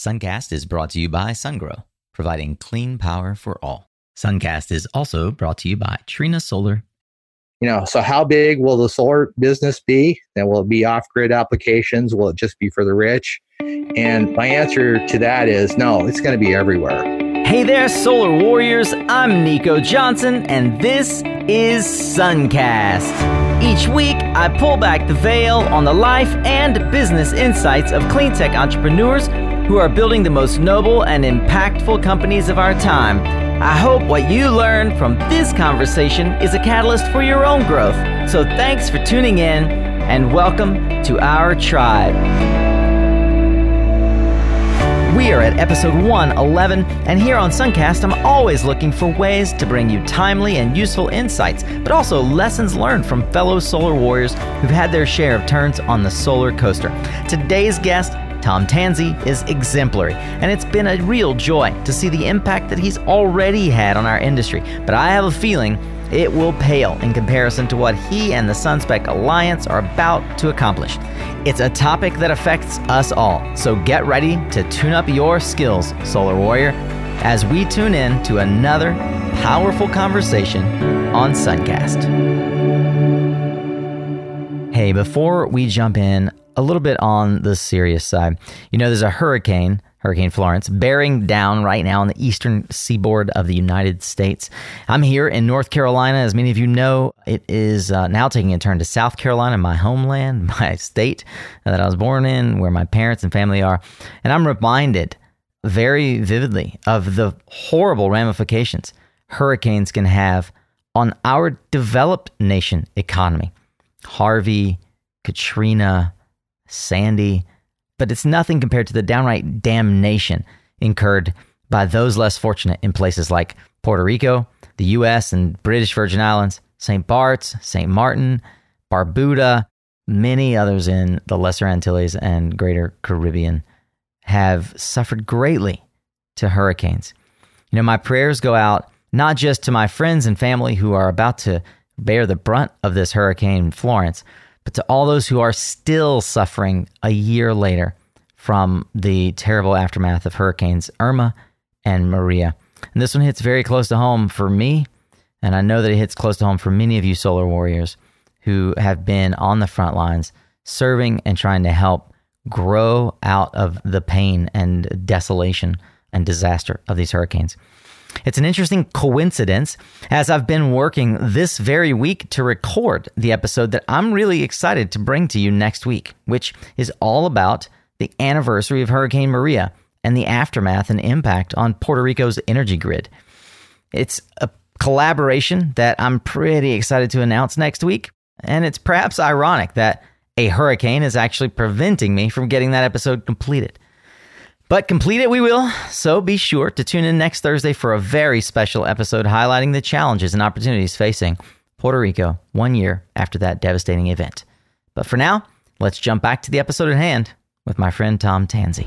Suncast is brought to you by SunGrow, providing clean power for all. Suncast is also brought to you by Trina Solar. You know, so how big will the solar business be? Then will it be off grid applications? Will it just be for the rich? And my answer to that is no, it's going to be everywhere. Hey there, Solar Warriors. I'm Nico Johnson, and this is Suncast. Each week, I pull back the veil on the life and business insights of clean tech entrepreneurs who are building the most noble and impactful companies of our time. I hope what you learn from this conversation is a catalyst for your own growth. So thanks for tuning in and welcome to our tribe. We are at episode 111, and here on Suncast, I'm always looking for ways to bring you timely and useful insights, but also lessons learned from fellow solar warriors who've had their share of turns on the solar coaster. Today's guest, Tom Tansy is exemplary, and it's been a real joy to see the impact that he's already had on our industry. But I have a feeling it will pale in comparison to what he and the SunSpec Alliance are about to accomplish. It's a topic that affects us all, so get ready to tune up your skills, Solar Warrior, as we tune in to another powerful conversation on Suncast. Hey, before we jump in, a little bit on the serious side. You know, there's a hurricane Hurricane Florence, bearing down right now on the eastern seaboard of the United States. I'm here in North Carolina. As many of you know, it is uh, now taking a turn to South Carolina, my homeland, my state that I was born in, where my parents and family are. And I'm reminded very vividly of the horrible ramifications hurricanes can have on our developed nation economy. Harvey, Katrina, Sandy, but it's nothing compared to the downright damnation incurred by those less fortunate in places like Puerto Rico, the U.S. and British Virgin Islands, St. Bart's, St. Martin, Barbuda, many others in the Lesser Antilles and Greater Caribbean have suffered greatly to hurricanes. You know, my prayers go out not just to my friends and family who are about to bear the brunt of this hurricane in Florence, but to all those who are still suffering a year later from the terrible aftermath of hurricanes Irma and Maria. And this one hits very close to home for me, and I know that it hits close to home for many of you solar warriors who have been on the front lines serving and trying to help grow out of the pain and desolation and disaster of these hurricanes. It's an interesting coincidence as I've been working this very week to record the episode that I'm really excited to bring to you next week, which is all about the anniversary of Hurricane Maria and the aftermath and impact on Puerto Rico's energy grid. It's a collaboration that I'm pretty excited to announce next week, and it's perhaps ironic that a hurricane is actually preventing me from getting that episode completed. But complete it we will, so be sure to tune in next Thursday for a very special episode highlighting the challenges and opportunities facing Puerto Rico one year after that devastating event. But for now, let's jump back to the episode at hand with my friend Tom Tansy.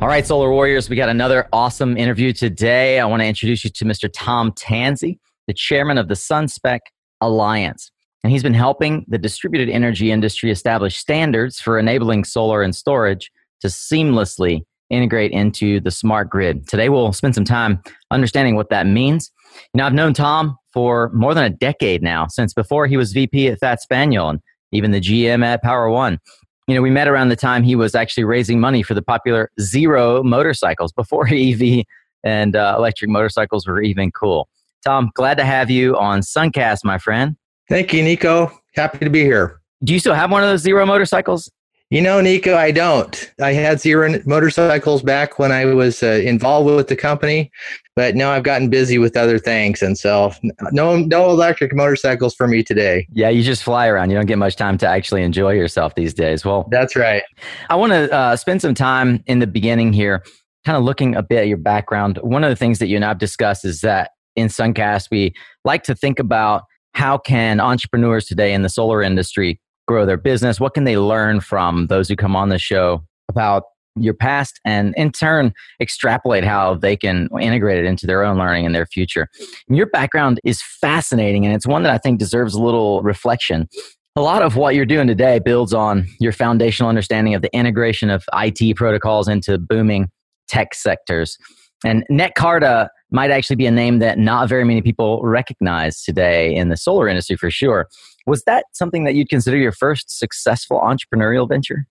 All right, Solar Warriors, we got another awesome interview today. I want to introduce you to Mr. Tom Tansy, the chairman of the SunSpec Alliance. And he's been helping the distributed energy industry establish standards for enabling solar and storage to seamlessly integrate into the smart grid. Today, we'll spend some time understanding what that means. You know, I've known Tom for more than a decade now, since before he was VP at Fat Spaniel and even the GM at Power One. You know, we met around the time he was actually raising money for the popular Zero motorcycles before EV and uh, electric motorcycles were even cool. Tom, glad to have you on Suncast, my friend. Thank you, Nico. Happy to be here. Do you still have one of those Zero motorcycles? You know, Nico, I don't. I had zero motorcycles back when I was uh, involved with the company, but now I've gotten busy with other things, and so no, no electric motorcycles for me today. Yeah, you just fly around. You don't get much time to actually enjoy yourself these days. Well, that's right. I want to uh, spend some time in the beginning here, kind of looking a bit at your background. One of the things that you and I've discussed is that in Suncast we like to think about how can entrepreneurs today in the solar industry grow their business? What can they learn from those who come on the show about your past and in turn extrapolate how they can integrate it into their own learning and their future? And your background is fascinating and it's one that I think deserves a little reflection. A lot of what you're doing today builds on your foundational understanding of the integration of IT protocols into booming tech sectors. And NetCarta might actually be a name that not very many people recognize today in the solar industry for sure. Was that something that you'd consider your first successful entrepreneurial venture?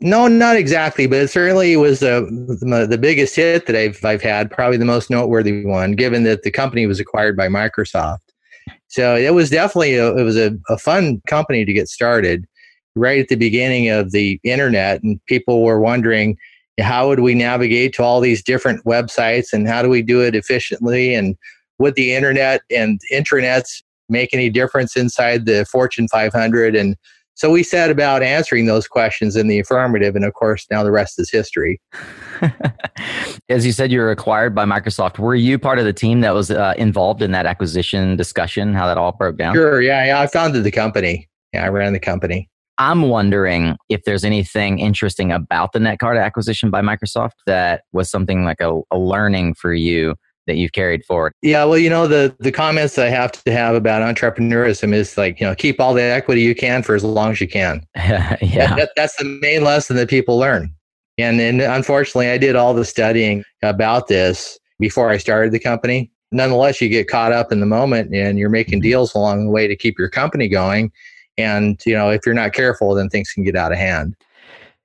No, not exactly, but it certainly was uh, the, biggest hit that I've, I've had, probably the most noteworthy one, given that the company was acquired by Microsoft. So it was definitely a, it was a, a fun company to get started right at the beginning of the internet, and people were wondering how would we navigate to all these different websites and how do we do it efficiently and would the internet and intranets make any difference inside the Fortune 500 and so we set about answering those questions in the affirmative, and of course, now the rest is history. As you said, you were acquired by Microsoft. Were you part of the team that was uh, involved in that acquisition discussion? How that all broke down? Sure. Yeah, yeah. I founded the company. Yeah, I ran the company. I'm wondering if there's anything interesting about the NetCarta acquisition by Microsoft that was something like a, a learning for you that you've carried forward? Yeah, well, you know, the the comments I have to have about entrepreneurism is like, you know, keep all the equity you can for as long as you can. yeah, that, that's the main lesson that people learn. And and unfortunately, I did all the studying about this before I started the company. Nonetheless, you get caught up in the moment and you're making mm-hmm. deals along the way to keep your company going. And you know, if you're not careful, then things can get out of hand.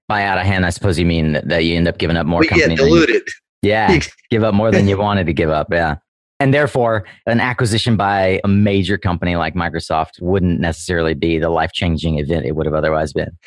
By out of hand, I suppose you mean that, that you end up giving up more. We get diluted. Yeah, give up more than you wanted to give up. Yeah. And therefore, an acquisition by a major company like Microsoft wouldn't necessarily be the life changing event it would have otherwise been.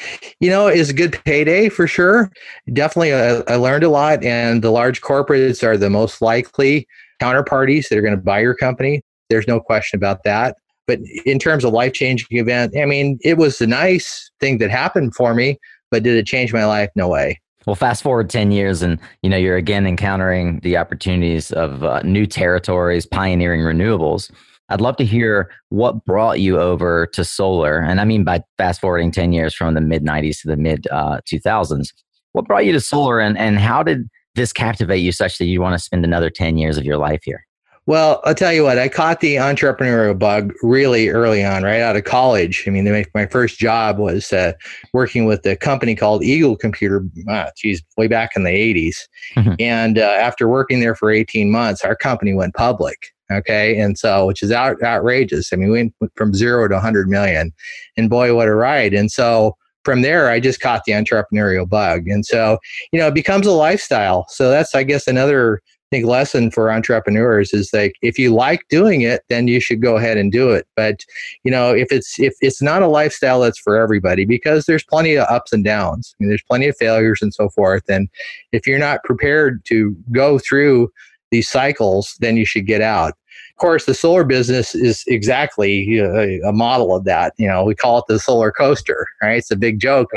You know, it's a good payday for sure. Definitely, uh, I learned a lot, and the large corporates are the most likely counterparties that are going to buy your company. There's no question about that. But in terms of life changing event, I mean, it was a nice thing that happened for me, but did it change my life? No way. Well, fast forward 10 years and, you know, you're again encountering the opportunities of uh, new territories, pioneering renewables. I'd love to hear what brought you over to solar. And I mean by fast forwarding 10 years from the mid 90s to the mid uh, 2000s. What brought you to solar and, and how did this captivate you such that you want to spend another 10 years of your life here? Well, I'll tell you what, I caught the entrepreneurial bug really early on, right out of college. I mean, my, my first job was uh, working with a company called Eagle Computer, uh, geez, way back in the 80s. Mm-hmm. And uh, after working there for 18 months, our company went public. Okay. And so, which is out, outrageous. I mean, we went from zero to 100 million. And boy, what a ride. And so, from there, I just caught the entrepreneurial bug. And so, you know, it becomes a lifestyle. So that's, I guess, another think lesson for entrepreneurs is like if you like doing it then you should go ahead and do it. But you know if it's if it's not a lifestyle that's for everybody because there's plenty of ups and downs I mean, there's plenty of failures and so forth and if you're not prepared to go through these cycles then you should get out. Of course the solar business is exactly a, a model of that you know we call it the solar coaster right? It's a big joke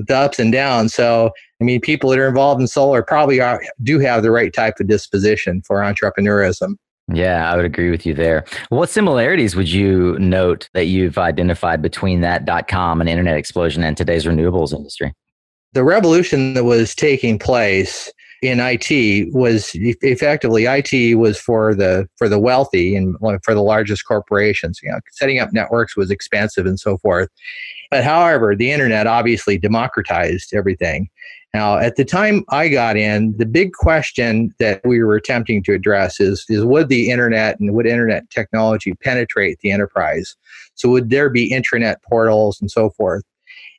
with the ups and downs so I mean, people that are involved in solar probably are, do have the right type of disposition for entrepreneurism. Yeah, I would agree with you there. What similarities would you note that you've identified between that dot com and internet explosion and today's renewables industry? The revolution that was taking place in IT was effectively IT was for the for the wealthy and for the largest corporations. You know, setting up networks was expensive and so forth. But however, the internet obviously democratized everything. Now, at the time I got in, the big question that we were attempting to address is, is would the internet and would internet technology penetrate the enterprise? So, would there be intranet portals and so forth?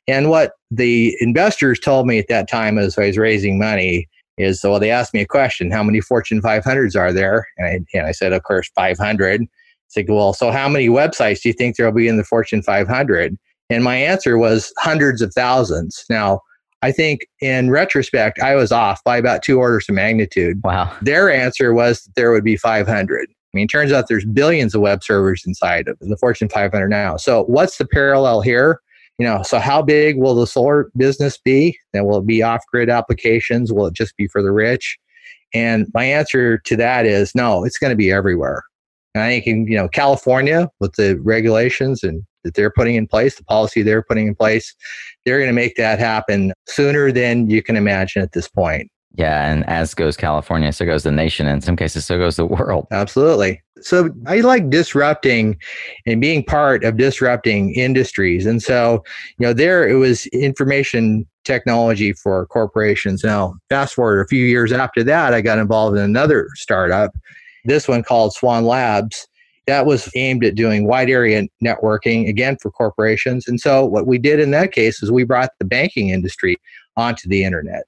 And what the investors told me at that time as I was raising money is, well, they asked me a question how many Fortune 500s are there? And I, and I said, of course, 500. It's like, well, so how many websites do you think there will be in the Fortune 500? And my answer was hundreds of thousands. Now, I think in retrospect, I was off by about two orders of magnitude. Wow. Their answer was that there would be 500. I mean, turns out there's billions of web servers inside of the Fortune 500 now. So, what's the parallel here? You know, so how big will the solar business be? Then will it be off grid applications? Will it just be for the rich? And my answer to that is no, it's going to be everywhere. And I think in, you know, California with the regulations and that they're putting in place, the policy they're putting in place, they're going to make that happen sooner than you can imagine at this point. Yeah, and as goes California, so goes the nation. In some cases, so goes the world. Absolutely. So I like disrupting and being part of disrupting industries. And so, you know, there it was information technology for corporations. Now, fast forward a few years after that, I got involved in another startup, this one called Swan Labs. That was aimed at doing wide area networking, again, for corporations. And so, what we did in that case is we brought the banking industry onto the internet.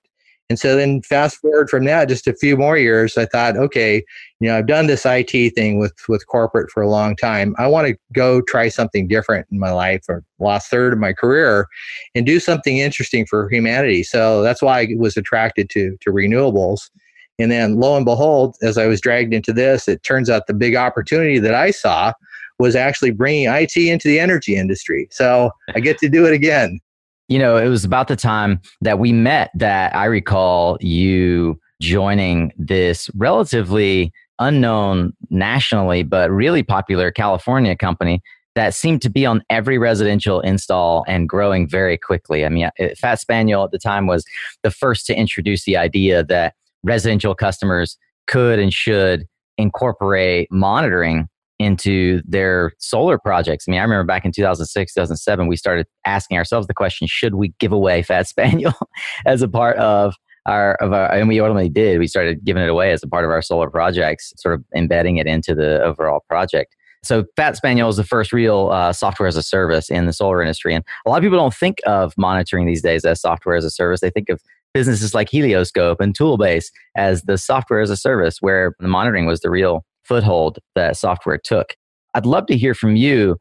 And so then fast forward from that just a few more years, I thought, okay, you know, I've done this IT thing with with corporate for a long time. I want to go try something different in my life or last third of my career and do something interesting for humanity. So that's why I was attracted to to renewables. And then lo and behold, as I was dragged into this, it turns out the big opportunity that I saw was actually bringing IT into the energy industry. So I get to do it again you know, it was about the time that we met that I recall you joining this relatively unknown nationally, but really popular California company that seemed to be on every residential install and growing very quickly. I mean, uh, Fat Spaniel at the time was the first to introduce the idea that residential customers could and should incorporate monitoring into their solar projects. I mean, I remember back in 2006, 2007, we started asking ourselves the question, should we give away Fat Spaniel as a part of our, of our, and we ultimately did. We started giving it away as a part of our solar projects, sort of embedding it into the overall project. So Fat Spaniel is the first real uh, software as a service in the solar industry. And a lot of people don't think of monitoring these days as software as a service. They think of businesses like Helioscope and Toolbase as the software as a service, where the monitoring was the real foothold that software took. I'd love to hear from you,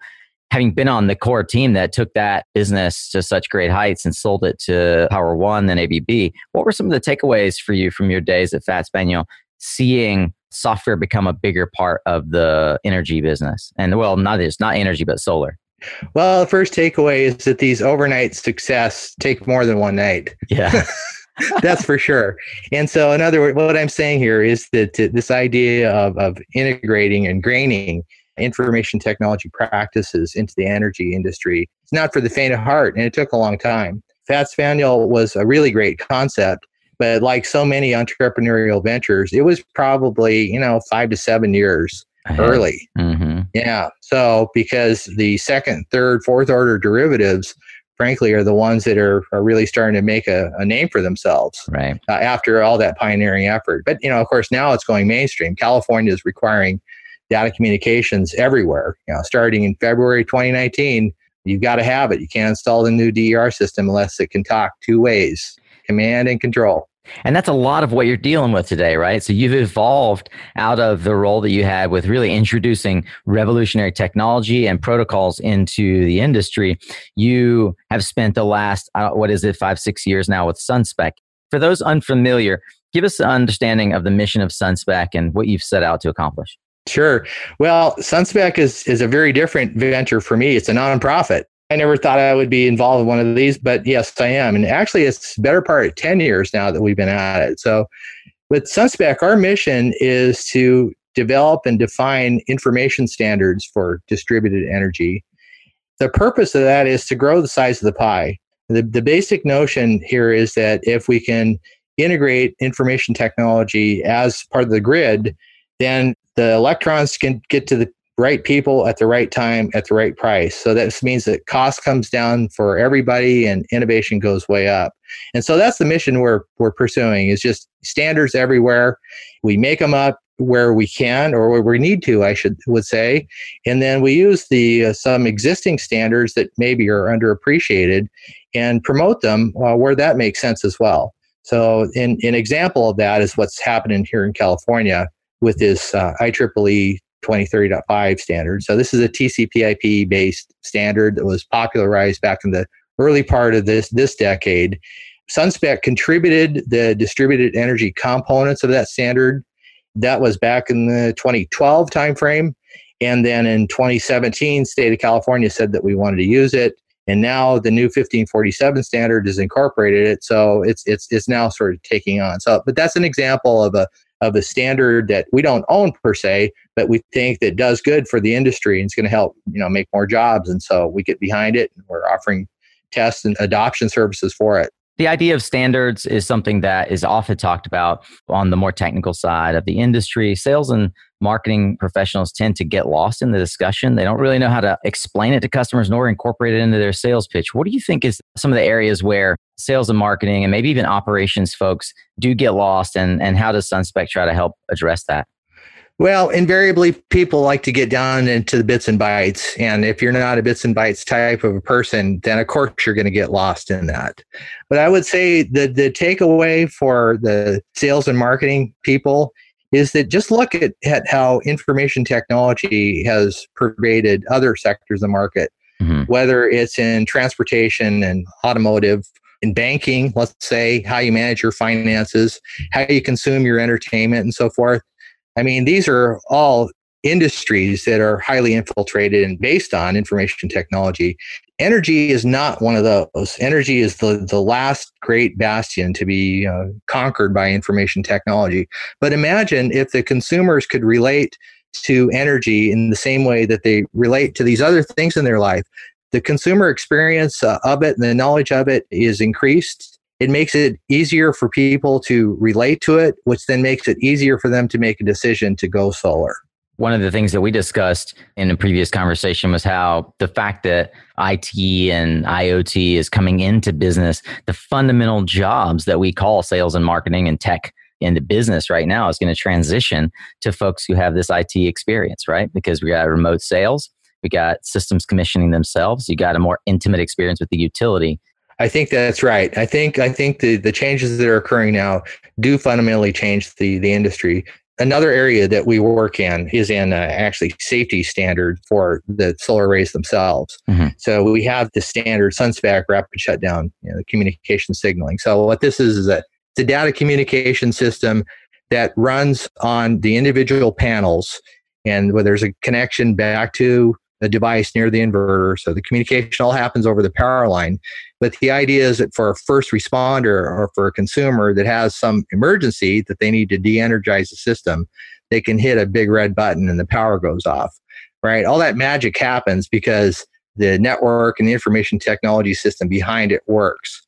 having been on the core team that took that business to such great heights and sold it to Power One, then ABB. What were some of the takeaways for you from your days at Fat Spaniel, seeing software become a bigger part of the energy business? And well, not just not energy, but solar. Well, the first takeaway is that these overnight success take more than one night. Yeah. That's for sure. And so, in other words, what I'm saying here is that this idea of, of integrating and graining information technology practices into the energy industry is not for the faint of heart, and it took a long time. Fat Spaniel was a really great concept, but like so many entrepreneurial ventures, it was probably, you know, five to seven years early. Mm-hmm. Yeah. So, because the second, third, fourth order derivatives frankly, are the ones that are, are really starting to make a, a name for themselves right. Uh, after all that pioneering effort. But, you know, of course, now it's going mainstream. California is requiring data communications everywhere. You know, starting in February 2019, you've got to have it. You can't install the new DER system unless it can talk two ways, command and control. And that's a lot of what you're dealing with today, right? So you've evolved out of the role that you had with really introducing revolutionary technology and protocols into the industry. You have spent the last, uh, what is it, five, six years now with SunSpec. For those unfamiliar, give us an understanding of the mission of SunSpec and what you've set out to accomplish. Sure. Well, SunSpec is, is a very different venture for me. It's a nonprofit. I never thought I would be involved in one of these, but yes, I am. And actually, it's better part of 10 years now that we've been at it. So, with SunSpec, our mission is to develop and define information standards for distributed energy. The purpose of that is to grow the size of the pie. The, the basic notion here is that if we can integrate information technology as part of the grid, then the electrons can get to the right people at the right time at the right price. So that means that cost comes down for everybody and innovation goes way up. And so that's the mission we're we're pursuing is just standards everywhere. We make them up where we can or where we need to, I should would say, and then we use the uh, some existing standards that maybe are underappreciated and promote them uh, where that makes sense as well. So, an example of that is what's happening here in California with this uh, IEEE 2030.5 standard. So this is a TCP/IP based standard that was popularized back in the early part of this this decade. Sunspec contributed the distributed energy components of that standard. That was back in the 2012 timeframe. And then in 2017, state of California said that we wanted to use it. And now the new 1547 standard has incorporated it. So it's it's it's now sort of taking on. So but that's an example of a of a standard that we don't own per se, but we think that does good for the industry and it's going to help, you know, make more jobs. And so we get behind it and we're offering tests and adoption services for it. The idea of standards is something that is often talked about on the more technical side of the industry. Sales and marketing professionals tend to get lost in the discussion. They don't really know how to explain it to customers nor incorporate it into their sales pitch. What do you think is some of the areas where sales and marketing and maybe even operations folks do get lost and, and how does Sunspec try to help address that? Well, invariably, people like to get down into the bits and bytes. And if you're not a bits and bytes type of a person, then of course you're going to get lost in that. But I would say that the takeaway for the sales and marketing people is that just look at, at how information technology has pervaded other sectors of the market, mm-hmm. whether it's in transportation and automotive, in banking, let's say, how you manage your finances, how you consume your entertainment, and so forth I mean, these are all industries that are highly infiltrated and based on information technology. Energy is not one of those. Energy is the, the last great bastion to be uh, conquered by information technology. But imagine if the consumers could relate to energy in the same way that they relate to these other things in their life. The consumer experience uh, of it and the knowledge of it is increased it makes it easier for people to relate to it, which then makes it easier for them to make a decision to go solar. One of the things that we discussed in a previous conversation was how the fact that IT and IoT is coming into business, the fundamental jobs that we call sales and marketing and tech into business right now is going to transition to folks who have this IT experience, right? Because we got remote sales, we got systems commissioning themselves, you got a more intimate experience with the utility I think that's right. I think I think the, the changes that are occurring now do fundamentally change the, the industry. Another area that we work in is in uh, actually safety standard for the solar arrays themselves. Mm-hmm. So we have the standard SunSpec rapid shutdown, you know, the communication signaling. So what this is is a it's a data communication system that runs on the individual panels, and where there's a connection back to a device near the inverter. So the communication all happens over the power line. But the idea is that for a first responder or for a consumer that has some emergency that they need to de energize the system, they can hit a big red button and the power goes off, right? All that magic happens because the network and the information technology system behind it works.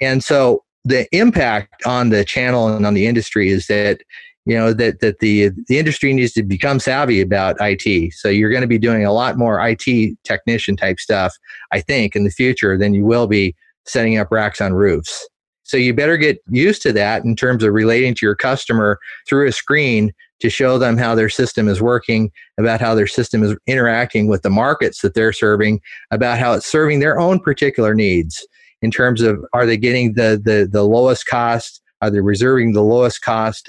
And so the impact on the channel and on the industry is that you know that that the the industry needs to become savvy about IT. So you're going to be doing a lot more IT technician type stuff, I think, in the future than you will be setting up racks on roofs. So you better get used to that in terms of relating to your customer through a screen to show them how their system is working, about how their system is interacting with the markets that they're serving, about how it's serving their own particular needs in terms of are they getting the the, the lowest cost, are they reserving the lowest cost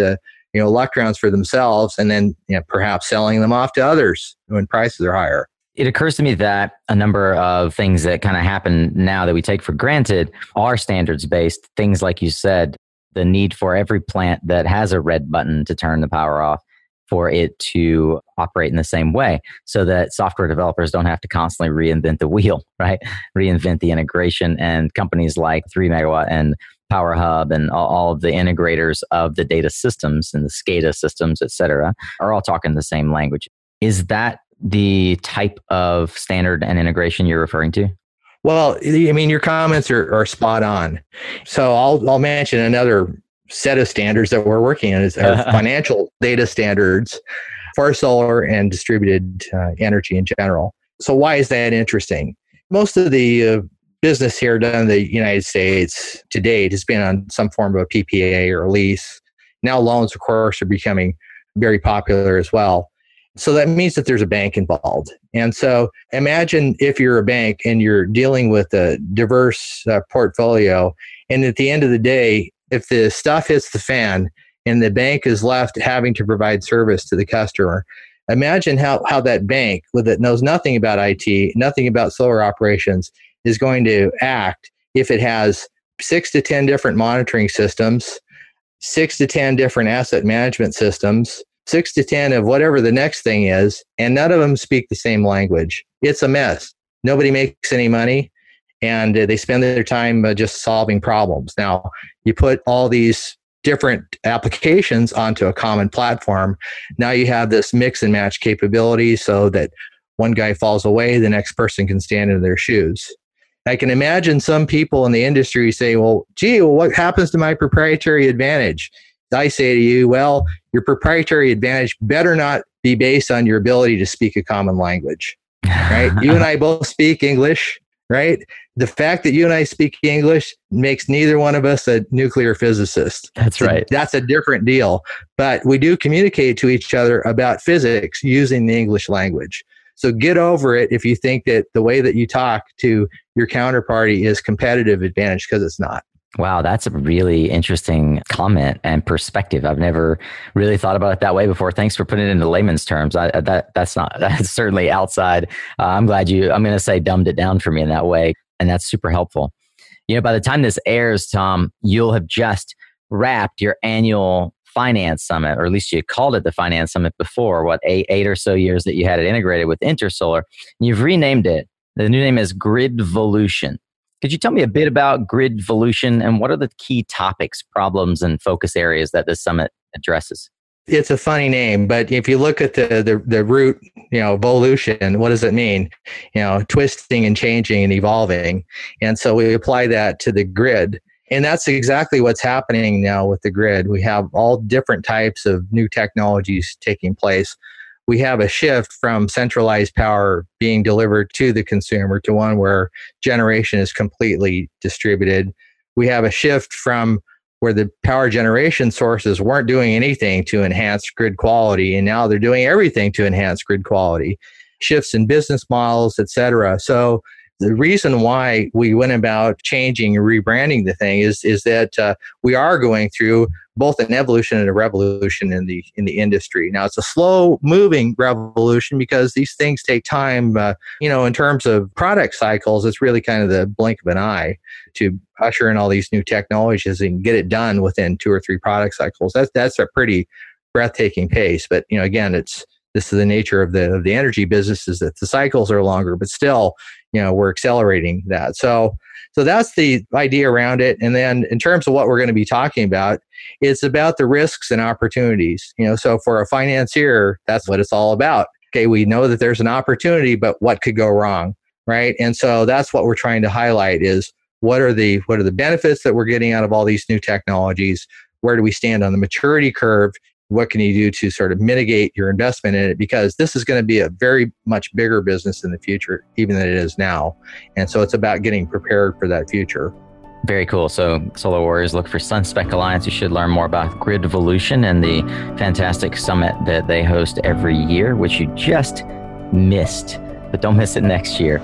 you know electrons for themselves and then you know, perhaps selling them off to others when prices are higher it occurs to me that a number of things that kind of happen now that we take for granted are standards based things like you said the need for every plant that has a red button to turn the power off for it to operate in the same way so that software developers don't have to constantly reinvent the wheel, right? Reinvent the integration. And companies like 3 Megawatt and Power Hub and all, all, of the integrators of the data systems and the SCADA systems, et cetera, are all talking the same language. Is that the type of standard and integration you're referring to? Well, I mean, your comments are, are spot on. So I'll, I'll mention another set of standards that we're working on is our financial data standards for solar and distributed uh, energy in general. So why is that interesting? Most of the uh, business here done in the United States to date has been on some form of a PPA or a lease. Now loans, of course, are becoming very popular as well. So that means that there's a bank involved. And so imagine if you're a bank and you're dealing with a diverse uh, portfolio, and at the end of the day, if the stuff hits the fan and the bank is left having to provide service to the customer, imagine how, how that bank, with it knows nothing about IT, nothing about solar operations, is going to act if it has six to 10 different monitoring systems, six to 10 different asset management systems, six to 10 of whatever the next thing is, and none of them speak the same language. It's a mess. Nobody makes any money and uh, they spend their time uh, just solving problems. Now, you put all these different applications onto a common platform. Now you have this mix and match capability so that one guy falls away, the next person can stand in their shoes. I can imagine some people in the industry say, well, gee, well, what happens to my proprietary advantage? I say to you, well, your proprietary advantage better not be based on your ability to speak a common language, right? you and I both speak English, right? The fact that you and I speak English makes neither one of us a nuclear physicist. That's right. that's a different deal. But we do communicate to each other about physics using the English language. So get over it if you think that the way that you talk to your counterparty is competitive advantage because it's not. Wow, that's a really interesting comment and perspective. I've never really thought about it that way before. Thanks for putting it into layman's terms. I, that that's not that's certainly outside. Uh, I'm glad you. I'm going to say dumbed it down for me in that way, and that's super helpful. You know, by the time this airs, Tom, you'll have just wrapped your annual finance summit, or at least you called it the finance summit before. What eight eight or so years that you had it integrated with Intersolar, and you've renamed it. The new name is Gridvolution. Could you tell me a bit about Gridvolution and what are the key topics, problems, and focus areas that this summit addresses? It's a funny name, but if you look at the, the, the root, you know, evolution, what does it mean? You know, twisting and changing and evolving. And so we apply that to the grid. And that's exactly what's happening now with the grid. We have all different types of new technologies taking place we have a shift from centralized power being delivered to the consumer to one where generation is completely distributed. We have a shift from where the power generation sources weren't doing anything to enhance grid quality and now they're doing everything to enhance grid quality shifts in business models et cetera so the reason why we went about changing and rebranding the thing is is that uh, we are going through both an evolution and a revolution in the in the industry. Now it's a slow moving revolution because these things take time. Uh, you know, in terms of product cycles, it's really kind of the blink of an eye to usher in all these new technologies and get it done within two or three product cycles. That's that's a pretty breathtaking pace. But you know, again, it's this is the nature of the of the energy business is that the cycles are longer, but still, you know, we're accelerating that. So so that's the idea around it. And then in terms of what we're going to be talking about, it's about the risks and opportunities. You know, so for a financier, that's what it's all about. Okay, we know that there's an opportunity, but what could go wrong, right? And so that's what we're trying to highlight is what are the what are the benefits that we're getting out of all these new technologies? Where do we stand on the maturity curve? What can you do to sort of mitigate your investment in it because this is going to be a very much bigger business in the future even than it is now and so it's about getting prepared for that future very cool. So, Solar Warriors, look for SunSpec Alliance. You should learn more about Gridvolution and the fantastic summit that they host every year, which you just missed. But don't miss it next year.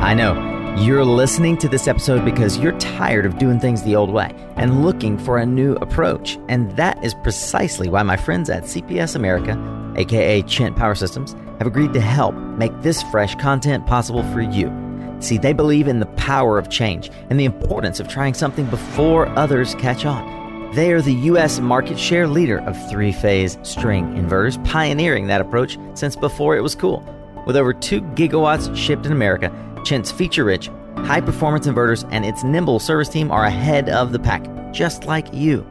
I know you're listening to this episode because you're tired of doing things the old way and looking for a new approach. And that is precisely why my friends at CPS America, aka Chint Power Systems, have agreed to help make this fresh content possible for you. See, they believe in the power of change and the importance of trying something before others catch on. They are the U.S. market share leader of three phase string inverters, pioneering that approach since before it was cool. With over 2 gigawatts shipped in America, Chint's feature rich, high performance inverters and its nimble service team are ahead of the pack, just like you.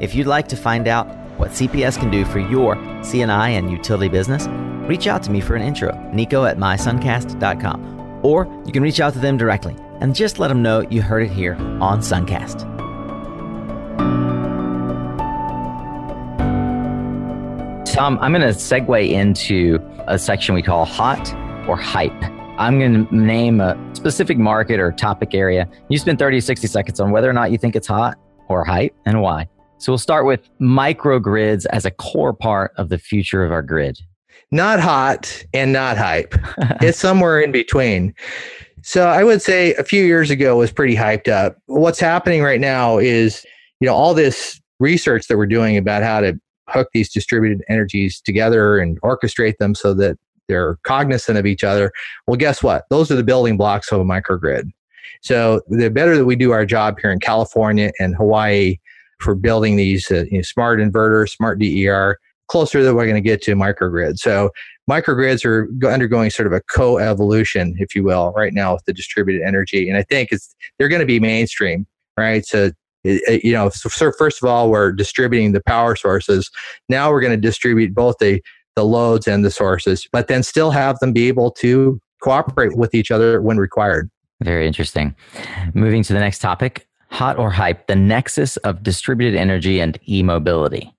If you'd like to find out what CPS can do for your CNI and utility business, reach out to me for an intro, nico at mysuncast.com. Or you can reach out to them directly and just let them know you heard it here on Suncast. Tom, I'm going to segue into a section we call hot or hype. I'm going to name a specific market or topic area. You spend 30 to 60 seconds on whether or not you think it's hot or hype and why. So we'll start with microgrids as a core part of the future of our grid. Not hot and not hype. it's somewhere in between. So I would say a few years ago was pretty hyped up. What's happening right now is, you know, all this research that we're doing about how to hook these distributed energies together and orchestrate them so that they're cognizant of each other. Well, guess what? Those are the building blocks of a microgrid. So the better that we do our job here in California and Hawaii for building these uh, you know, smart inverters, smart DER, closer that we're going to get to microgrid. So microgrids are undergoing sort of a co-evolution, if you will, right now with the distributed energy, and I think it's they're going to be mainstream, right? So you know, so first of all, we're distributing the power sources. Now we're going to distribute both the the loads and the sources, but then still have them be able to cooperate with each other when required. Very interesting. Moving to the next topic hot or hype, the nexus of distributed energy and e mobility.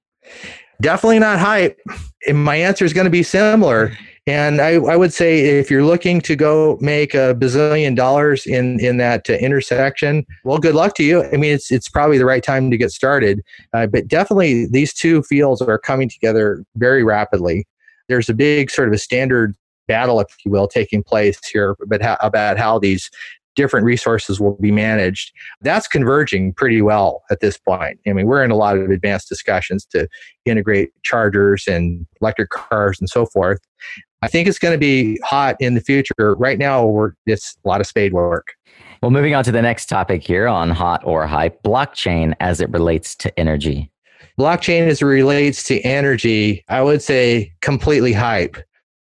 Definitely not hype. And my answer is going to be similar. And I, I would say if you're looking to go make a bazillion dollars in, in that uh, intersection, well, good luck to you. I mean, it's, it's probably the right time to get started. Uh, but definitely, these two fields are coming together very rapidly. There's a big sort of a standard battle, if you will, taking place here but how, about how these different resources will be managed. That's converging pretty well at this point. I mean, we're in a lot of advanced discussions to integrate chargers and electric cars and so forth. I think it's going to be hot in the future. Right now, we're, it's a lot of spade work. Well, moving on to the next topic here on hot or hype blockchain as it relates to energy. Blockchain as it relates to energy, I would say completely hype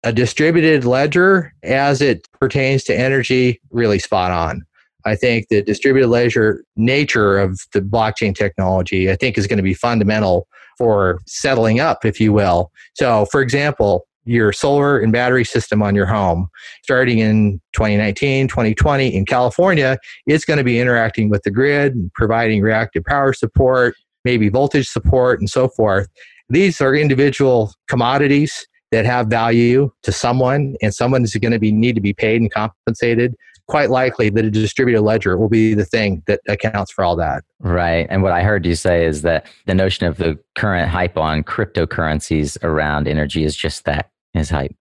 a distributed ledger as it pertains to energy really spot on i think the distributed ledger nature of the blockchain technology i think is going to be fundamental for settling up if you will so for example your solar and battery system on your home. Starting in 2019 2020 in california it's going to be interacting with the grid and providing reactive power support maybe voltage support and so forth. These are individual commodities that have value to someone and someone is going to be need to be paid and compensated. Quite likely that a distributed ledger will be the thing that accounts for all that. Right and what i heard you say is that the notion of the current hype on cryptocurrencies around energy is just that is hype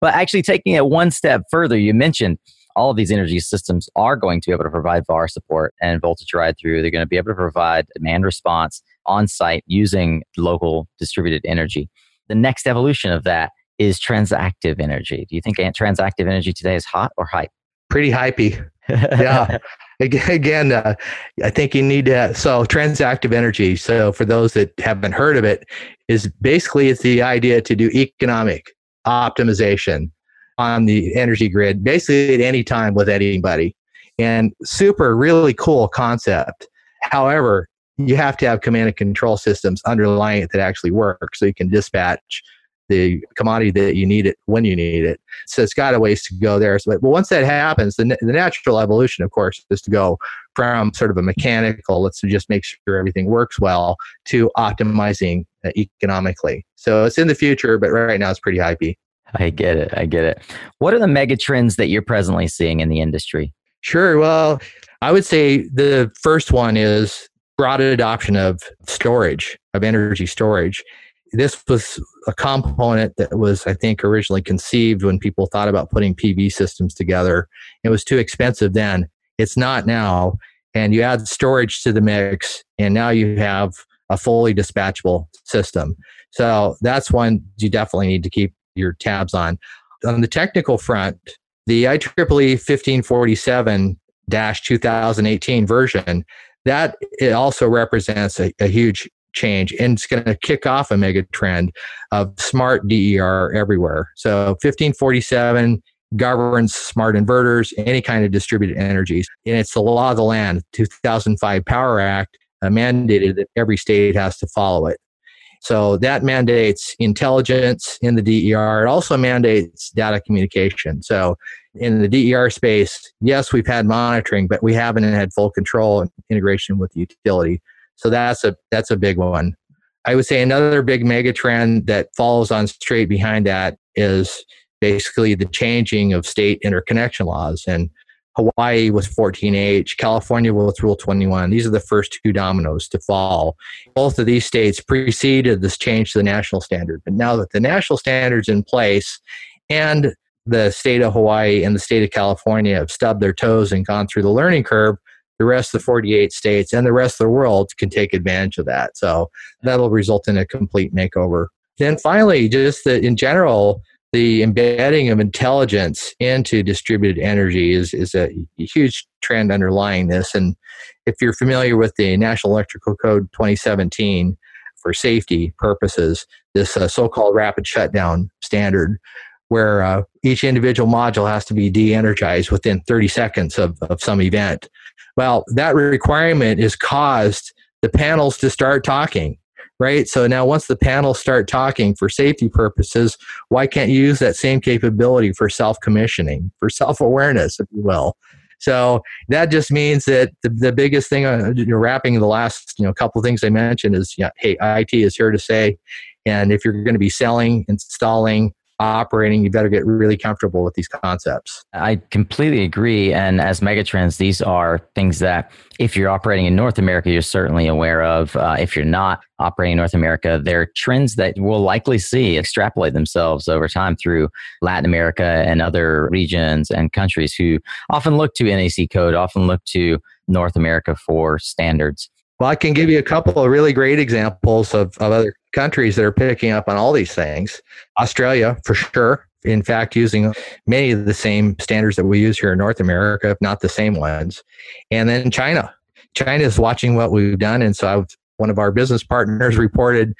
but actually taking it one step further you mentioned all of these energy systems are going to be able to provide VAR support and voltage ride through. They're going to be able to provide demand response on site using local distributed energy the next evolution of that is transactive energy. Do you think transactive energy today is hot or hype? Pretty hypey. yeah. Again, uh, I think you need to. So, transactive energy. So, for those that haven't heard of it, is basically it's the idea to do economic optimization on the energy grid, basically at any time with anybody. And super, really cool concept. However, you have to have command and control systems underlying it that actually work so you can dispatch the commodity that you need it when you need it. So it's got a ways to go there. So, but once that happens, the, the natural evolution, of course, is to go from sort of a mechanical, let's just make sure everything works well, to optimizing uh, economically. So it's in the future, but right now it's pretty hypey. I get it. I get it. What are the mega trends that you're presently seeing in the industry? Sure. Well, I would say the first one is broad adoption of storage, of energy storage. This was a component that was, I think, originally conceived when people thought about putting PV systems together. It was too expensive then. It's not now. And you add storage to the mix, and now you have a fully dispatchable system. So that's one you definitely need to keep your tabs on. On the technical front, the IEEE 1547 2018 version that it also represents a, a huge change and it's going to kick off a mega trend of smart DER everywhere. So 1547 governs smart inverters, any kind of distributed energies. And it's the law of the land. 2005 Power Act uh, mandated that every state has to follow it. So that mandates intelligence in the DER. It also mandates data communication. So in the DER space, yes, we've had monitoring, but we haven't had full control and integration with the utility. So that's a that's a big one. I would say another big mega trend that follows on straight behind that is basically the changing of state interconnection laws. And Hawaii with 14H, California with Rule 21. These are the first two dominoes to fall. Both of these states preceded this change to the national standard. But now that the national standard's in place and the state of Hawaii and the state of California have stubbed their toes and gone through the learning curve, the rest of the 48 states and the rest of the world can take advantage of that. So that'll result in a complete makeover. Then finally, just that in general, the embedding of intelligence into distributed energy is, is a huge trend underlying this. And if you're familiar with the National Electrical Code 2017 for safety purposes, this uh, so called rapid shutdown standard, where uh, each individual module has to be de energized within 30 seconds of, of some event. Well, that requirement has caused the panels to start talking right? So now once the panels start talking for safety purposes, why can't you use that same capability for self commissioning, for self awareness, if you will? So that just means that the, the biggest thing, uh, you're wrapping the last you know couple things I mentioned is, yeah, hey, IT is here to say, and if you're going to be selling, installing, operating, you better get really comfortable with these concepts. I completely agree. And as megatrends, these are things that if you're operating in North America, you're certainly aware of. Uh, if you're not operating in North America, they're trends that we'll likely see extrapolate themselves over time through Latin America and other regions and countries who often look to NAC code, often look to North America for standards. Well, I can give you a couple of really great examples of, of other countries that are picking up on all these things. Australia, for sure. In fact, using many of the same standards that we use here in North America, if not the same ones. And then China. China is watching what we've done. And so I've, one of our business partners reported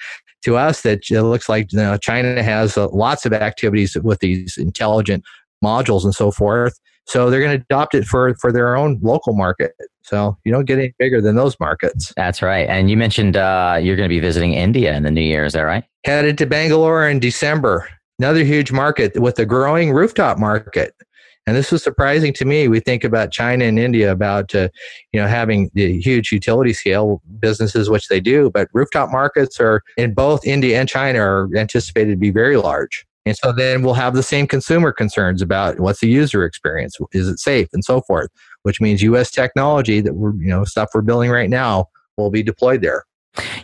to us that it looks like you know, China has uh, lots of activities with these intelligent modules and so forth. So they're going to adopt it for, for their own local market. So you don't get any bigger than those markets. That's right. And you mentioned uh, you're going to be visiting India in the new year. Is that right? Headed to Bangalore in December. Another huge market with a growing rooftop market. And this was surprising to me. We think about China and India about uh, you know having the huge utility scale businesses, which they do, but rooftop markets are in both India and China are anticipated to be very large. And so then we'll have the same consumer concerns about what's the user experience, is it safe, and so forth which means U.S. technology that we're you know stuff we're building right now will be deployed there.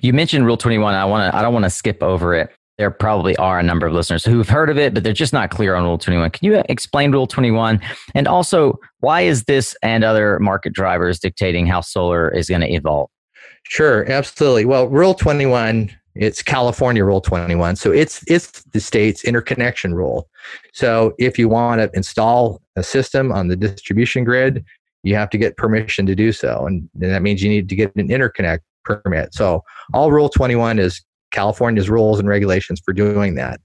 You mentioned Rule 21. I want to. I don't want to skip over it. There probably are a number of listeners who've heard of it, but they're just not clear on Rule 21. Can you explain Rule 21? And also, why is this and other market drivers dictating how solar is going to evolve? Sure, absolutely. Well, Rule 21 it's California Rule 21. So it's it's the state's interconnection rule. So if you want to install a system on the distribution grid, you have to get permission to do so. And, that means you need to get an interconnect permit. So all Rule 21 is California's rules and regulations for doing that.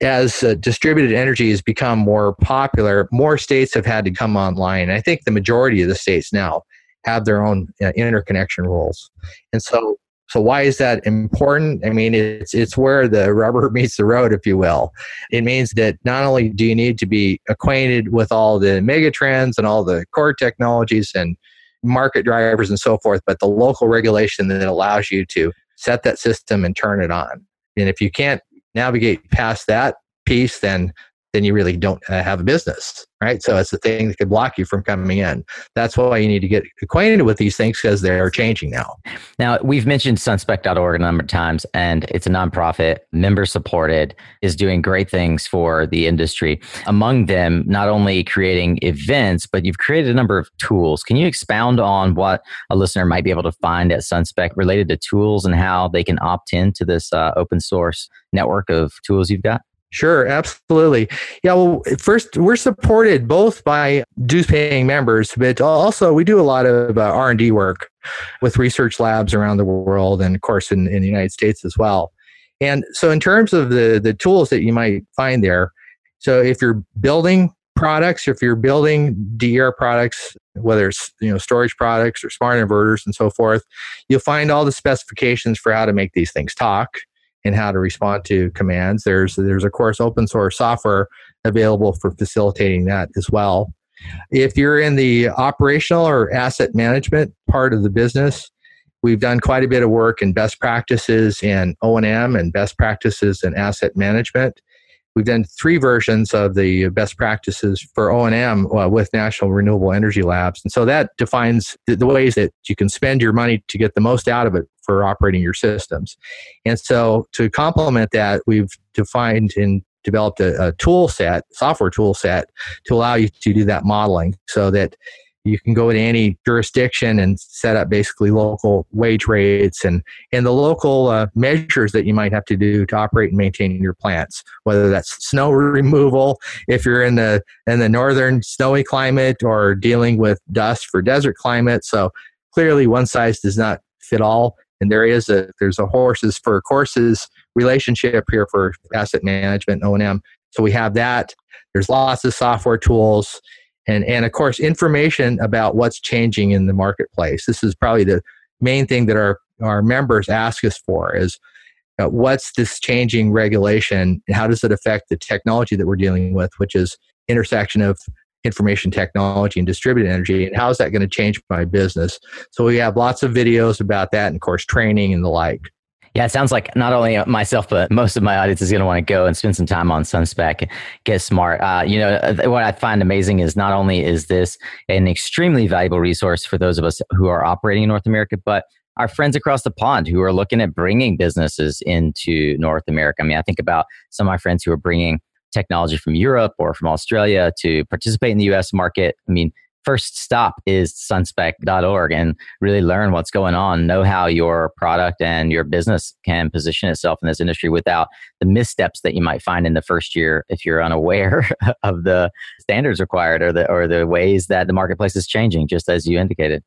As uh, distributed energy has become more popular, more states have had to come online. I think the majority of the states now have their own uh, interconnection rules. And so so why is that important? I mean, it's it's where the rubber meets the road, if you will. It means that not only do you need to be acquainted with all the megatrends and all the core technologies and market drivers and so forth, but the local regulation that allows you to set that system and turn it on. And if you can't navigate past that piece, then then you really don't uh, have a business, right? So it's the thing that could block you from coming in. That's why you need to get acquainted with these things because they're changing now. Now, we've mentioned sunspec.org a number of times, and it's a nonprofit, member supported, is doing great things for the industry. Among them, not only creating events, but you've created a number of tools. Can you expound on what a listener might be able to find at Sunspec related to tools and how they can opt into this uh, open source network of tools you've got? Sure, absolutely. Yeah, well, first we're supported both by dues-paying members, but also we do a lot of uh, R and D work with research labs around the world, and of course in, in the United States as well. And so, in terms of the the tools that you might find there, so if you're building products, if you're building DR products, whether it's you know storage products or smart inverters and so forth, you'll find all the specifications for how to make these things talk and how to respond to commands. There's there's of course open source software available for facilitating that as well. If you're in the operational or asset management part of the business, we've done quite a bit of work in best practices in O&M and best practices in asset management. We've done three versions of the best practices for O&M uh, with National Renewable Energy Labs. And so that defines the, the ways that you can spend your money to get the most out of it for operating your systems. And so to complement that, we've defined and developed a, a tool set, software tool set to allow you to do that modeling so that you can go to any jurisdiction and set up basically local wage rates and, and the local uh, measures that you might have to do to operate and maintain your plants, whether that's snow removal, if you're in the, in the northern snowy climate or dealing with dust for desert climate. So clearly one size does not fit all. And there is a there's a horses for courses relationship here for asset management o&m so we have that. There's lots of software tools and and of course information about what's changing in the marketplace. This is probably the main thing that our our members ask us for is uh, what's this changing regulation and how does it affect the technology that we're dealing with which is intersection of information technology and distributed energy and how is that going to change my business? So we have lots of videos about that and of course training and the like yeah, it sounds like not only myself, but most of my audience is going to want to go and spend some time on SunSpec, get smart. Uh, you know, uh, what I find amazing is not only is this an extremely valuable resource for those of us who are operating in North America, but our friends across the pond who are looking at bringing businesses into North America. I mean, I think about some of my friends who are bringing technology from Europe or from Australia to participate in the US market. I mean, first stop is sunspec.org and really learn what's going on, know how your product and your business can position itself in this industry without the missteps that you might find in the first year if you're unaware of the standards required or the or the ways that the marketplace is changing, just as you indicated.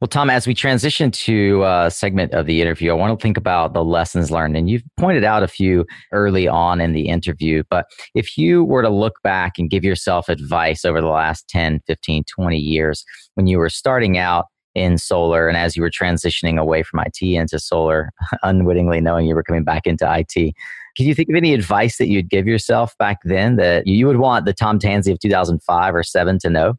Well, Tom, as we transition to a segment of the interview, I want to think about the lessons learned. And you've pointed out a few early on in the interview. But if you were to look back and give yourself advice over the last 10, 15, 20 years when you were starting out in solar and as you were transitioning away from IT into solar, unwittingly knowing you were coming back into IT, can you think of any advice that you'd give yourself back then that you would want the Tom Tansy of 2005 or 7 to know?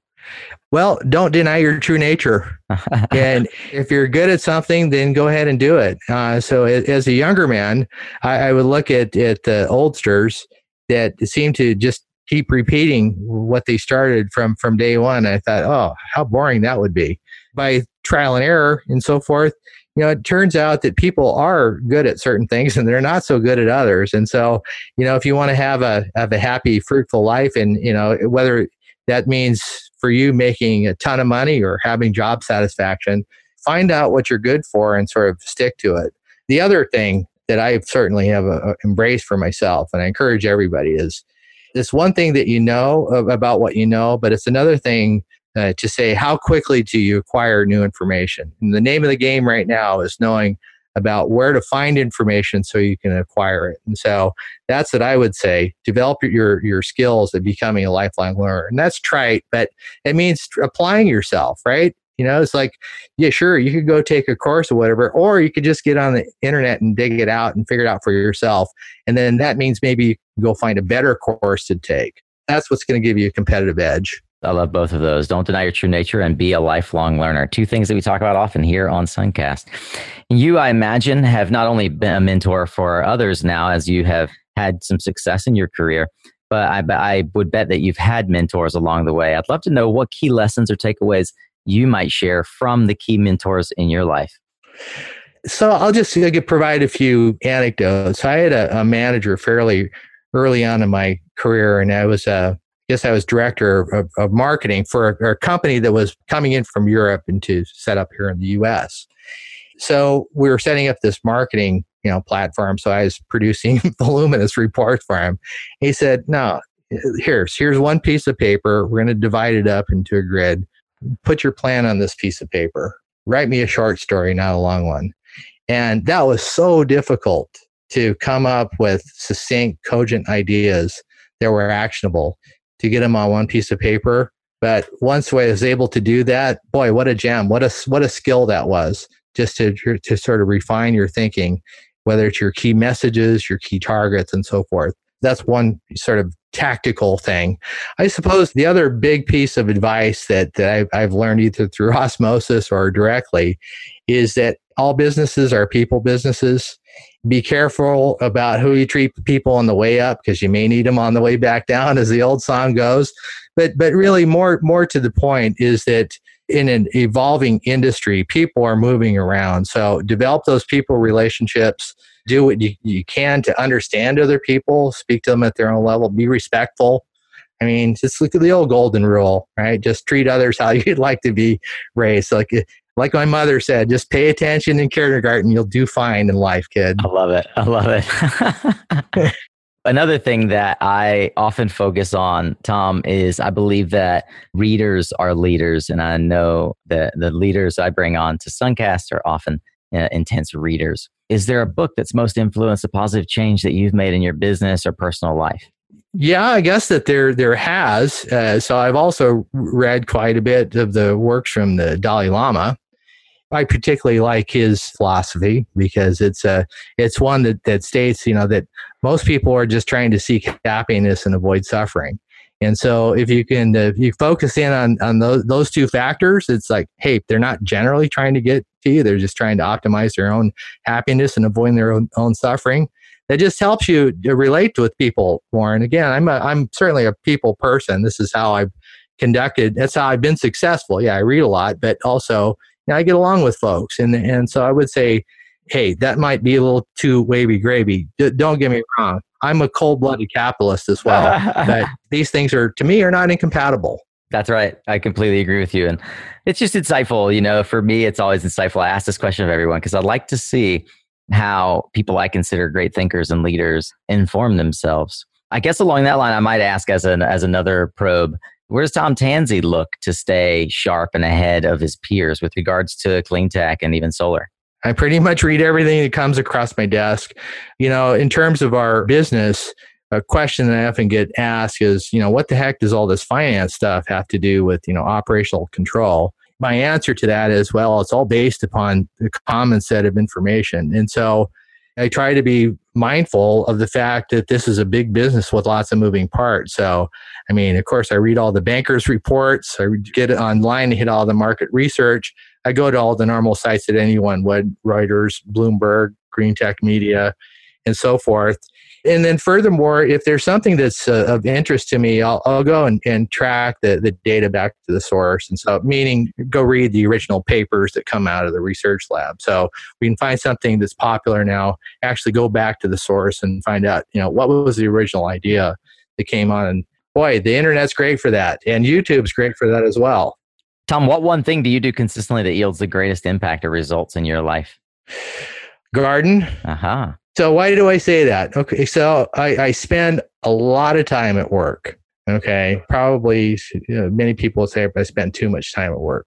Well, don't deny your true nature. and if you're good at something, then go ahead and do it. Uh, so, as a younger man, I, I, would look at, at the oldsters that seem to just keep repeating what they started from from day one. I thought, oh, how boring that would be. By trial and error and so forth, you know, it turns out that people are good at certain things and they're not so good at others. And so, you know, if you want to have a have a happy, fruitful life, and you know, whether that means for you making a ton of money or having job satisfaction, find out what you're good for and sort of stick to it. The other thing that I certainly have uh, embraced for myself, and I encourage everybody, is this one thing that you know about what you know, but it's another thing uh, to say how quickly do you acquire new information. And the name of the game right now is knowing about where to find information so you can acquire it. And so that's what I would say. Develop your your skills at becoming a lifelong learner. And that's trite, but it means applying yourself, right? You know, it's like, yeah, sure, you could go take a course or whatever, or you could just get on the internet and dig it out and figure it out for yourself. And then that means maybe you can go find a better course to take. That's what's going to give you a competitive edge. I love both of those. Don't deny your true nature and be a lifelong learner. Two things that we talk about often here on Suncast. You, I imagine, have not only been a mentor for others now as you have had some success in your career, but I, I would bet that you've had mentors along the way. I'd love to know what key lessons or takeaways you might share from the key mentors in your life. So I'll just provide a few anecdotes. I had a, a manager fairly early on in my career, and I was a Yes, I was director of, of marketing for a, a, company that was coming in from Europe and to set up here in the U.S. So we were setting up this marketing, you know, platform. So I was producing voluminous reports for him. He said, "No, here's here's one piece of paper. We're going to divide it up into a grid. Put your plan on this piece of paper. Write me a short story, not a long one." And that was so difficult to come up with succinct, cogent ideas that were actionable to get them on one piece of paper. But once I was able to do that, boy, what a gem! What a what a skill that was, just to to sort of refine your thinking, whether it's your key messages, your key targets, and so forth. That's one sort of tactical thing. I suppose the other big piece of advice that, that I've, I've learned either through osmosis or directly is that all businesses are people businesses be careful about who you treat people on the way up because you may need them on the way back down as the old song goes but but really more more to the point is that in an evolving industry people are moving around so develop those people relationships do what you, you can to understand other people speak to them at their own level be respectful I mean, just look at the old golden rule, right? Just treat others how you'd like to be raised. Like like my mother said, just pay attention in kindergarten. You'll do fine in life, kid. I love it. I love it. Another thing that I often focus on, Tom, is I believe that readers are leaders. And I know that the leaders I bring on to Suncast are often uh, intense readers. Is there a book that's most influenced a positive change that you've made in your business or personal life? Yeah, I guess that there there has. Uh, so I've also read quite a bit of the works from the Dalai Lama, I particularly like his philosophy because it's a it's one that that states you know that most people are just trying to seek happiness and avoid suffering, And so if you can, uh, if you focus in on, on those, those two factors, it's like, hey, they're not generally trying to get to you. They're just trying to optimize their own happiness and avoiding their own, own suffering. That just helps you relate with people more. And again, I'm a, I'm certainly a people person. This is how I've conducted. That's how I've been successful. Yeah, I read a lot, but also know, I get along with folks. And, and so I would say, hey, that might be a little too wavy gravy. D- don't get me wrong. I'm a cold blooded capitalist as well. but these things are, to me, are not incompatible. That's right. I completely agree with you. And it's just insightful. You know, for me, it's always insightful. I ask this question of everyone because I'd like to see how people I consider great thinkers and leaders inform themselves. I guess along that line, I might ask as an as another probe, where does Tom Tansy look to stay sharp and ahead of his peers with regards to clean tech and even solar? I pretty much read everything that comes across my desk. You know, in terms of our business, a question that I often get asked is, you know, what the heck does all this finance stuff have to do with, you know, operational control? My answer to that is, well, it's all based upon a common set of information. And so I try to be mindful of the fact that this is a big business with lots of moving parts. So, I mean, of course, I read all the bankers' reports, I get online, hit all the market research. I go to all the normal sites that anyone would Reuters, Bloomberg, Green Tech Media, and so forth. And then, furthermore, if there's something that's uh, of interest to me, I'll, I'll go and, and track the, the data back to the source. And so, meaning go read the original papers that come out of the research lab. So, we can find something that's popular now, actually go back to the source and find out, you know, what was the original idea that came on. And boy, the internet's great for that. And YouTube's great for that as well. Tom, what one thing do you do consistently that yields the greatest impact or results in your life? Garden. Uh huh. So why do I say that? Okay, so I, I spend a lot of time at work. Okay, probably you know, many people say I spend too much time at work,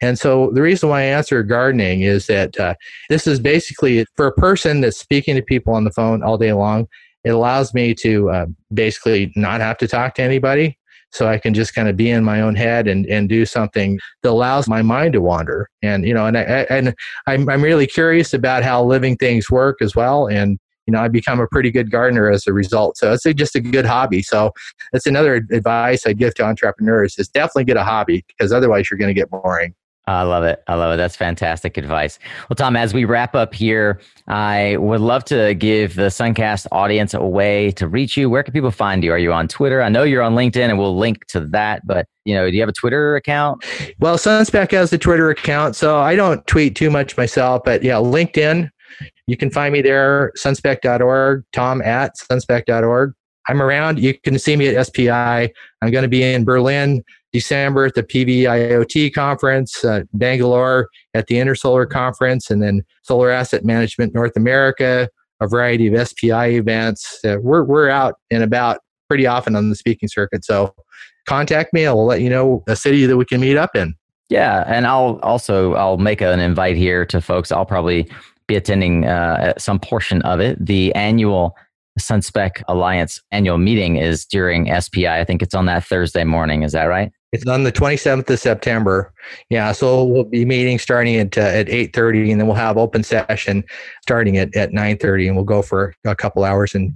and so the reason why I answer gardening is that uh, this is basically for a person that's speaking to people on the phone all day long. It allows me to uh, basically not have to talk to anybody so I can just kind of be in my own head and, and do something that allows my mind to wander. And, you know, and I, and I'm, I'm really curious about how living things work as well. And, you know, I become a pretty good gardener as a result. So it's just a good hobby. So that's another advice I give to entrepreneurs is definitely get a hobby because otherwise you're going to get boring. I love it. I love it. That's fantastic advice. Well, Tom, as we wrap up here, I would love to give the Suncast audience a way to reach you. Where can people find you? Are you on Twitter? I know you're on LinkedIn and we'll link to that, but you know, do you have a Twitter account? Well, Sunspec has a Twitter account, so I don't tweet too much myself, but yeah, LinkedIn, you can find me there, sunspec.org, tom at sunspec.org. I'm around. You can see me at SPI. I'm going to be in Berlin December at the PVIoT conference, uh, Bangalore at the Intersolar conference, and then Solar Asset Management North America, a variety of SPI events. Uh, we're, we're out and about pretty often on the speaking circuit. So contact me. I'll let you know a city that we can meet up in. Yeah, and I'll also I'll make an invite here to folks. I'll probably be attending uh, some portion of it. The annual SunSpec Alliance annual meeting is during SPI. I think it's on that Thursday morning. Is that right? It's on the 27th of September. Yeah, so we'll be meeting starting at uh, at 8:30, and then we'll have open session starting at at 9:30, and we'll go for a couple hours. And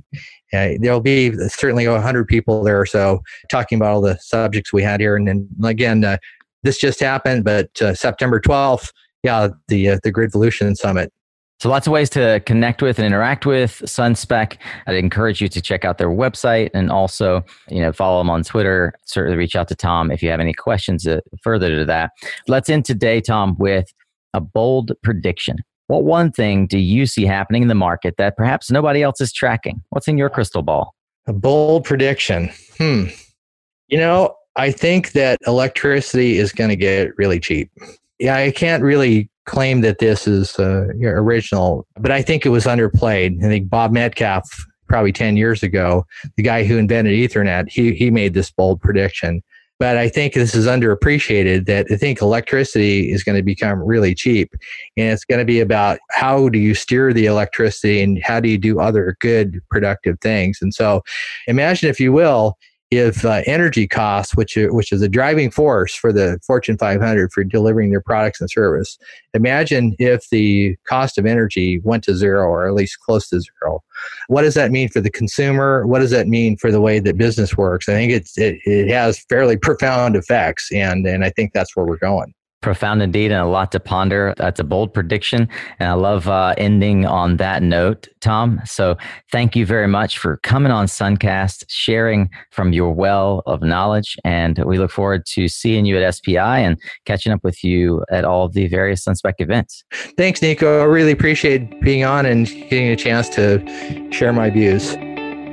uh, there'll be certainly 100 people there or so talking about all the subjects we had here. And then again, uh, this just happened, but uh, September 12th, yeah, the uh, the Gridvolution Summit so lots of ways to connect with and interact with Sunspec. I'd encourage you to check out their website and also, you know, follow them on Twitter. Certainly reach out to Tom if you have any questions uh, further to that. Let's end today, Tom, with a bold prediction. What one thing do you see happening in the market that perhaps nobody else is tracking? What's in your crystal ball? A bold prediction. Hmm. You know, I think that electricity is going to get really cheap. Yeah, I can't really claim that this is uh, original, but I think it was underplayed. I think Bob Metcalfe, probably 10 years ago, the guy who invented Ethernet, he, he made this bold prediction. But I think this is underappreciated that I think electricity is going to become really cheap. And it's going to be about how do you steer the electricity and how do you do other good productive things. And so imagine, if you will, if uh, energy costs, which which is a driving force for the Fortune 500 for delivering their products and service, imagine if the cost of energy went to zero or at least close to zero. What does that mean for the consumer? What does that mean for the way that business works? I think it's it, it has fairly profound effects, and and I think that's where we're going profound indeed and a lot to ponder. That's a bold prediction. And I love uh, ending on that note, Tom. So thank you very much for coming on Suncast, sharing from your well of knowledge. And we look forward to seeing you at SPI and catching up with you at all the various Sunspec events. Thanks, Nico. I really appreciate being on and getting a chance to share my views.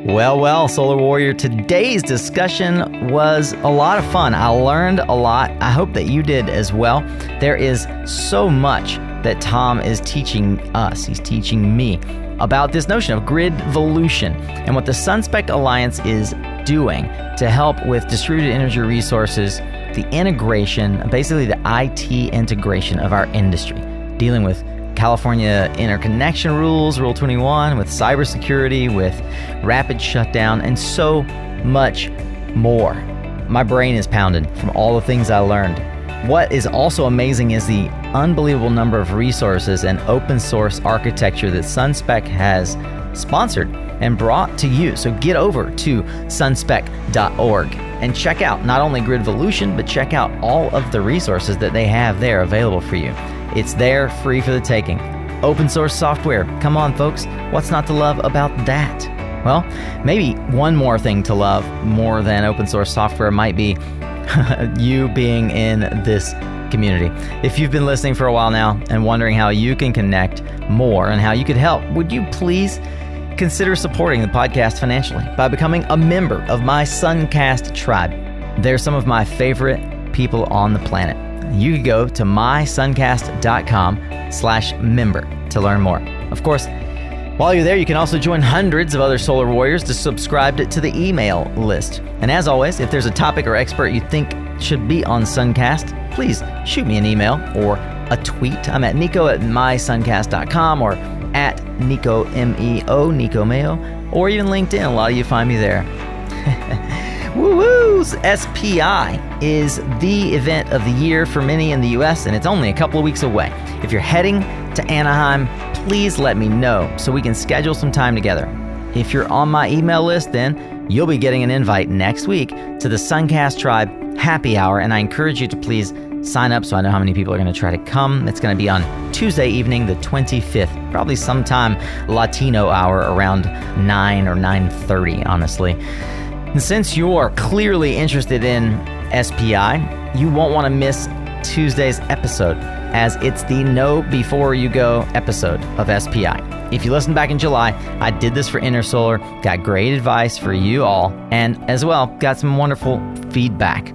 Well, well, Solar Warrior, today's discussion was a lot of fun. I learned a lot. I hope that you did as well. There is so much that Tom is teaching us, he's teaching me about this notion of gridvolution and what the SunSpec Alliance is doing to help with distributed energy resources, the integration, basically the IT integration of our industry, dealing with California interconnection rules, Rule 21, with cybersecurity, with rapid shutdown, and so much more. My brain is pounding from all the things I learned. What is also amazing is the unbelievable number of resources and open source architecture that Sunspec has sponsored and brought to you. So get over to sunspec.org and check out not only Gridvolution, but check out all of the resources that they have there available for you. It's there, free for the taking. Open source software. Come on, folks. What's not to love about that? Well, maybe one more thing to love more than open source software might be you being in this community. If you've been listening for a while now and wondering how you can connect more and how you could help, would you please consider supporting the podcast financially by becoming a member of my Suncast tribe? They're some of my favorite people on the planet you can go to mysuncast.com slash member to learn more. Of course, while you're there, you can also join hundreds of other solar warriors to subscribe to the email list. And as always, if there's a topic or expert you think should be on Suncast, please shoot me an email or a tweet. I'm at nico at mysuncast.com or at Nico M-E-O, Nico Mayo, or even LinkedIn. A lot of you find me there. Woo woo! SPI is the event of the year for many in the US, and it's only a couple of weeks away. If you're heading to Anaheim, please let me know so we can schedule some time together. If you're on my email list, then you'll be getting an invite next week to the Suncast Tribe Happy Hour, and I encourage you to please sign up so I know how many people are going to try to come. It's going to be on Tuesday evening, the 25th, probably sometime Latino hour around 9 or 9:30, honestly. And since you're clearly interested in SPI, you won't want to miss Tuesday's episode, as it's the Know Before You Go episode of SPI. If you listened back in July, I did this for Intersolar, got great advice for you all, and as well, got some wonderful feedback.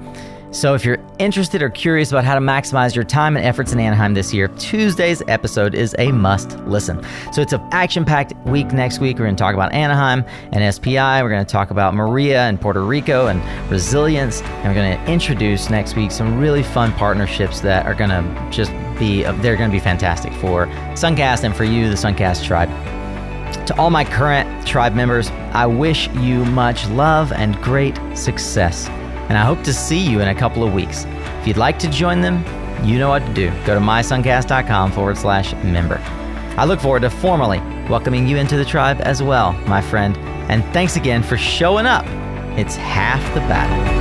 So if you're interested or curious about how to maximize your time and efforts in Anaheim this year, Tuesday's episode is a must listen. So it's an action packed week next week. We're going to talk about Anaheim and SPI. We're going to talk about Maria and Puerto Rico and resilience. And we're going to introduce next week some really fun partnerships that are going to just be, uh, they're going to be fantastic for Suncast and for you, the Suncast tribe. To all my current tribe members, I wish you much love and great success and I hope to see you in a couple of weeks. If you'd like to join them, you know what to do. Go to mysuncast.com forward slash member. I look forward to formally welcoming you into the tribe as well, my friend. And thanks again for showing up. It's half the battle.